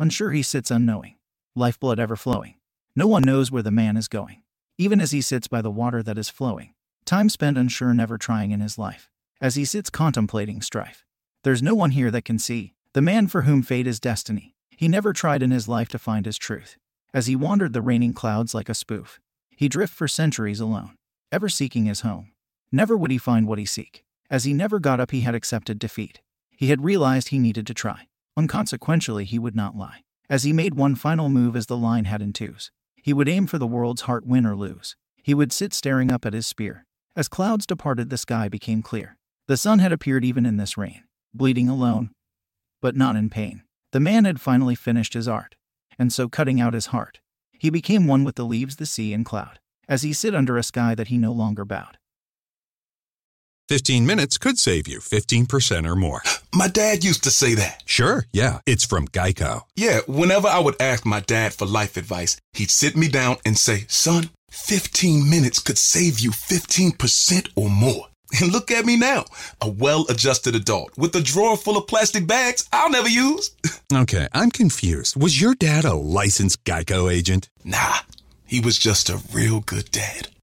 Unsure he sits unknowing, lifeblood ever flowing. No one knows where the man is going, even as he sits by the water that is flowing. Time spent unsure, never trying in his life, as he sits contemplating strife. There's no one here that can see the man for whom fate is destiny. He never tried in his life to find his truth. As he wandered the raining clouds like a spoof, he drift for centuries alone, ever seeking his home. Never would he find what he seek. As he never got up, he had accepted defeat. He had realized he needed to try. Unconsequentially, he would not lie. As he made one final move as the line had in twos, he would aim for the world's heart, win or lose. He would sit staring up at his spear. As clouds departed, the sky became clear. The sun had appeared even in this rain, bleeding alone, but not in pain. The man had finally finished his art, and so cutting out his heart, he became one with the leaves, the sea, and cloud, as he sit under a sky that he no longer bowed. 15 minutes could save you 15% or more. My dad used to say that. Sure, yeah. It's from Geico. Yeah, whenever I would ask my dad for life advice, he'd sit me down and say, Son, 15 minutes could save you 15% or more. And look at me now, a well adjusted adult with a drawer full of plastic bags I'll never use. Okay, I'm confused. Was your dad a licensed Geico agent? Nah, he was just a real good dad.